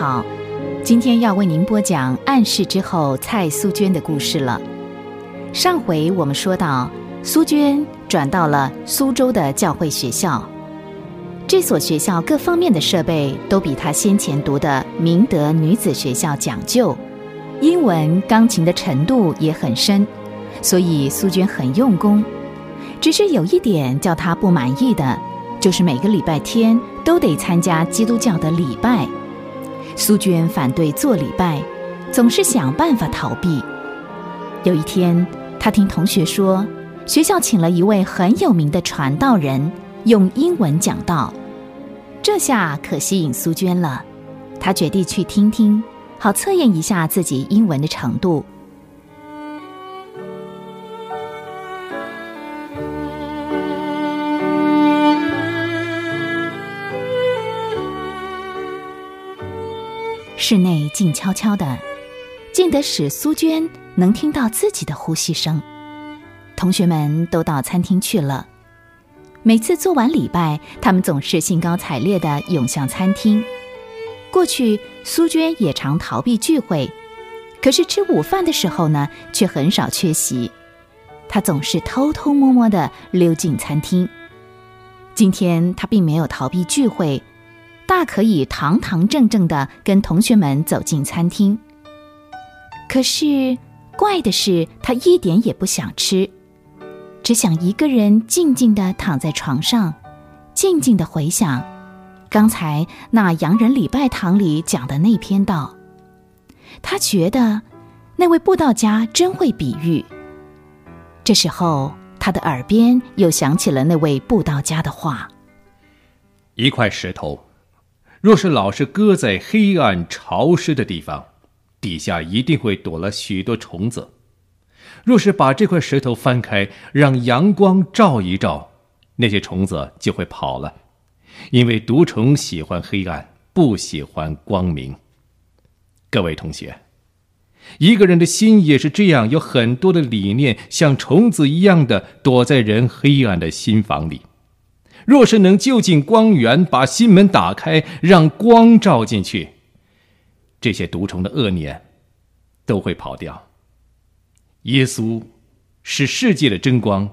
好，今天要为您播讲暗示之后蔡苏娟的故事了。上回我们说到，苏娟转到了苏州的教会学校，这所学校各方面的设备都比她先前读的明德女子学校讲究，英文、钢琴的程度也很深，所以苏娟很用功。只是有一点叫她不满意的，就是每个礼拜天都得参加基督教的礼拜。苏娟反对做礼拜，总是想办法逃避。有一天，她听同学说，学校请了一位很有名的传道人，用英文讲道，这下可吸引苏娟了。她决定去听听，好测验一下自己英文的程度。室内静悄悄的，静得使苏娟能听到自己的呼吸声。同学们都到餐厅去了。每次做完礼拜，他们总是兴高采烈地涌向餐厅。过去，苏娟也常逃避聚会，可是吃午饭的时候呢，却很少缺席。她总是偷偷摸摸地溜进餐厅。今天，她并没有逃避聚会。大可以堂堂正正的跟同学们走进餐厅。可是，怪的是，他一点也不想吃，只想一个人静静的躺在床上，静静的回想刚才那洋人礼拜堂里讲的那篇道。他觉得那位布道家真会比喻。这时候，他的耳边又响起了那位布道家的话：“一块石头。”若是老是搁在黑暗潮湿的地方，底下一定会躲了许多虫子。若是把这块石头翻开，让阳光照一照，那些虫子就会跑了，因为毒虫喜欢黑暗，不喜欢光明。各位同学，一个人的心也是这样，有很多的理念像虫子一样的躲在人黑暗的心房里。若是能就近光源，把心门打开，让光照进去，这些毒虫的恶念都会跑掉。耶稣是世界的真光，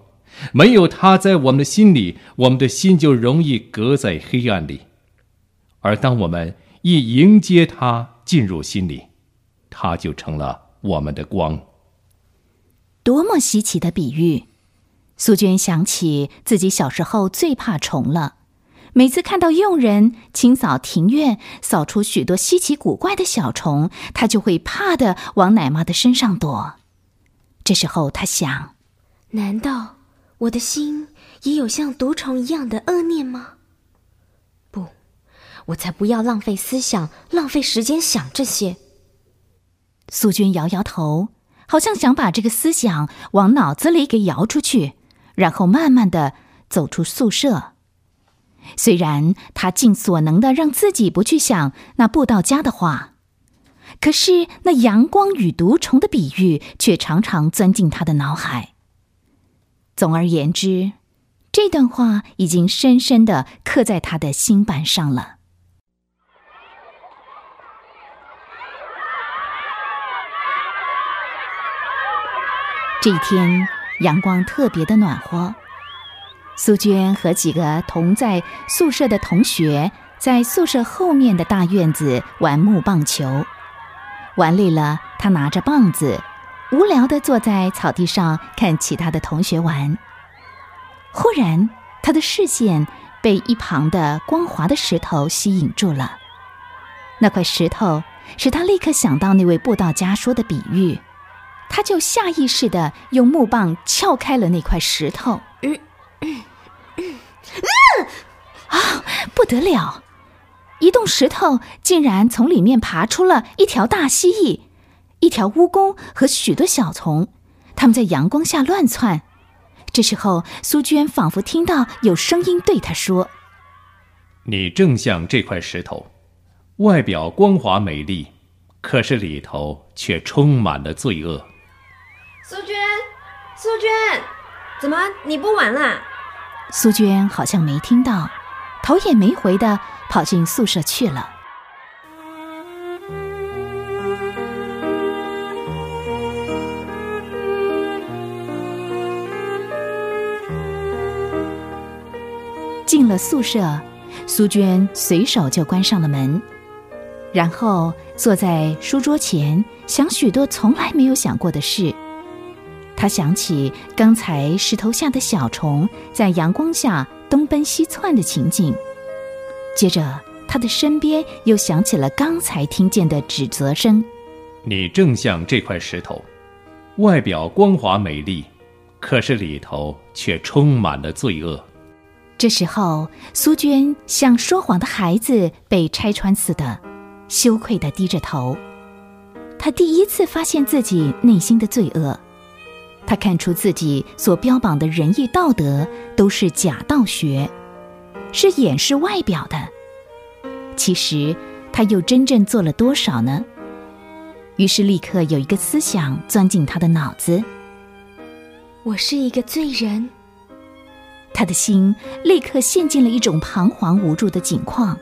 没有他在我们的心里，我们的心就容易隔在黑暗里。而当我们一迎接他进入心里，他就成了我们的光。多么稀奇的比喻！苏娟想起自己小时候最怕虫了，每次看到佣人清扫庭院，扫出许多稀奇古怪的小虫，她就会怕的往奶妈的身上躲。这时候，她想：难道我的心也有像毒虫一样的恶念吗？不，我才不要浪费思想、浪费时间想这些。苏娟摇摇头，好像想把这个思想往脑子里给摇出去。然后慢慢的走出宿舍。虽然他尽所能的让自己不去想那不到家的话，可是那阳光与毒虫的比喻却常常钻进他的脑海。总而言之，这段话已经深深的刻在他的心板上了。这一天。阳光特别的暖和，苏娟和几个同在宿舍的同学在宿舍后面的大院子玩木棒球。玩累了，她拿着棒子，无聊的坐在草地上看其他的同学玩。忽然，她的视线被一旁的光滑的石头吸引住了。那块石头使她立刻想到那位布道家说的比喻。他就下意识的用木棒撬开了那块石头，嗯嗯嗯，啊，不得了！一动石头竟然从里面爬出了一条大蜥蜴、一条蜈蚣和许多小虫，它们在阳光下乱窜。这时候，苏娟仿佛听到有声音对她说：“你正像这块石头，外表光滑美丽，可是里头却充满了罪恶。”苏娟苏娟，怎么你不玩了？苏娟好像没听到，头也没回的跑进宿舍去了。进了宿舍，苏娟随手就关上了门，然后坐在书桌前想许多从来没有想过的事。她想起刚才石头下的小虫在阳光下东奔西窜的情景，接着他的身边又响起了刚才听见的指责声：“你正像这块石头，外表光滑美丽，可是里头却充满了罪恶。”这时候，苏娟像说谎的孩子被拆穿似的，羞愧地低着头。她第一次发现自己内心的罪恶。他看出自己所标榜的仁义道德都是假道学，是掩饰外表的。其实他又真正做了多少呢？于是立刻有一个思想钻进他的脑子：我是一个罪人。他的心立刻陷进了一种彷徨无助的境况。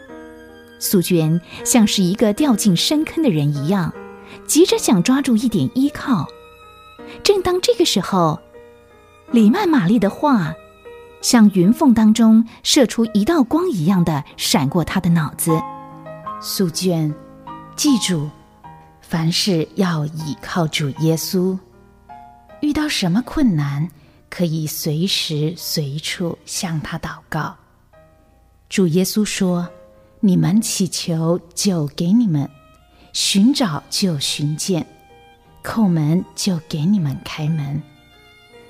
苏娟像是一个掉进深坑的人一样，急着想抓住一点依靠。正当这个时候，李曼玛丽的话像云缝当中射出一道光一样的闪过他的脑子。苏娟，记住，凡事要倚靠主耶稣。遇到什么困难，可以随时随处向他祷告。主耶稣说：“你们祈求，就给你们；寻找，就寻见。”叩门就给你们开门，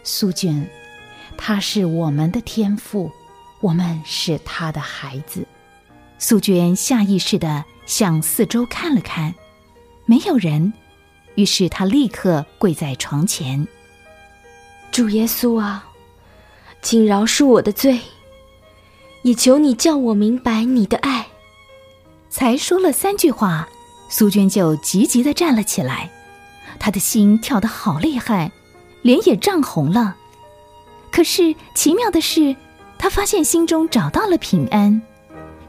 苏娟，他是我们的天父，我们是他的孩子。苏娟下意识的向四周看了看，没有人，于是她立刻跪在床前。主耶稣啊，请饶恕我的罪，也求你叫我明白你的爱。才说了三句话，苏娟就急急的站了起来。他的心跳得好厉害，脸也涨红了。可是奇妙的是，他发现心中找到了平安，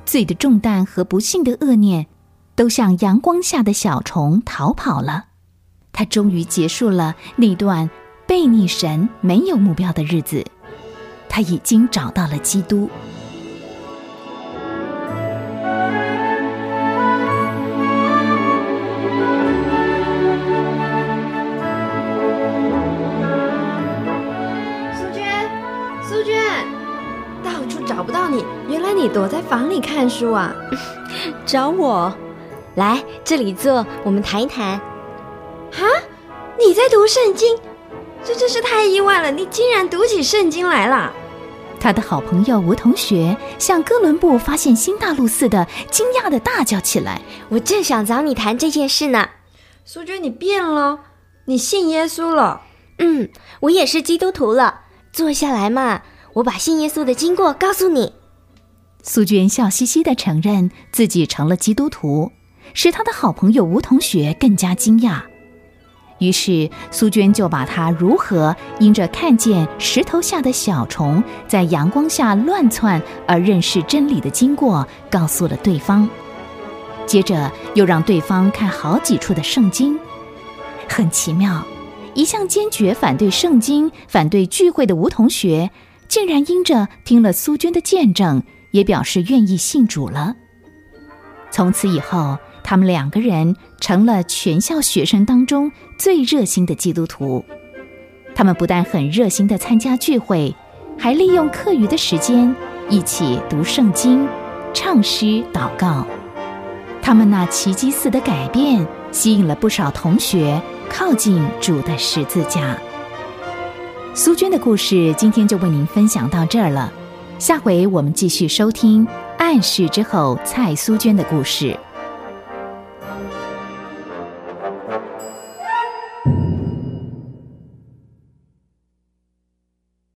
罪的重担和不幸的恶念，都像阳光下的小虫逃跑了。他终于结束了那段背逆神、没有目标的日子。他已经找到了基督。你躲在房里看书啊？找我？来这里坐，我们谈一谈。哈，你在读圣经？这真是太意外了！你竟然读起圣经来了！他的好朋友吴同学像哥伦布发现新大陆似的，惊讶的大叫起来：“我正想找你谈这件事呢。”苏娟，你变了，你信耶稣了？嗯，我也是基督徒了。坐下来嘛，我把信耶稣的经过告诉你。苏娟笑嘻嘻地承认自己成了基督徒，使他的好朋友吴同学更加惊讶。于是，苏娟就把她如何因着看见石头下的小虫在阳光下乱窜而认识真理的经过告诉了对方。接着，又让对方看好几处的圣经。很奇妙，一向坚决反对圣经、反对聚会的吴同学，竟然因着听了苏娟的见证。也表示愿意信主了。从此以后，他们两个人成了全校学生当中最热心的基督徒。他们不但很热心的参加聚会，还利用课余的时间一起读圣经、唱诗、祷告。他们那奇迹似的改变，吸引了不少同学靠近主的十字架。苏娟的故事，今天就为您分享到这儿了。下回我们继续收听《暗示之后》蔡苏娟的故事。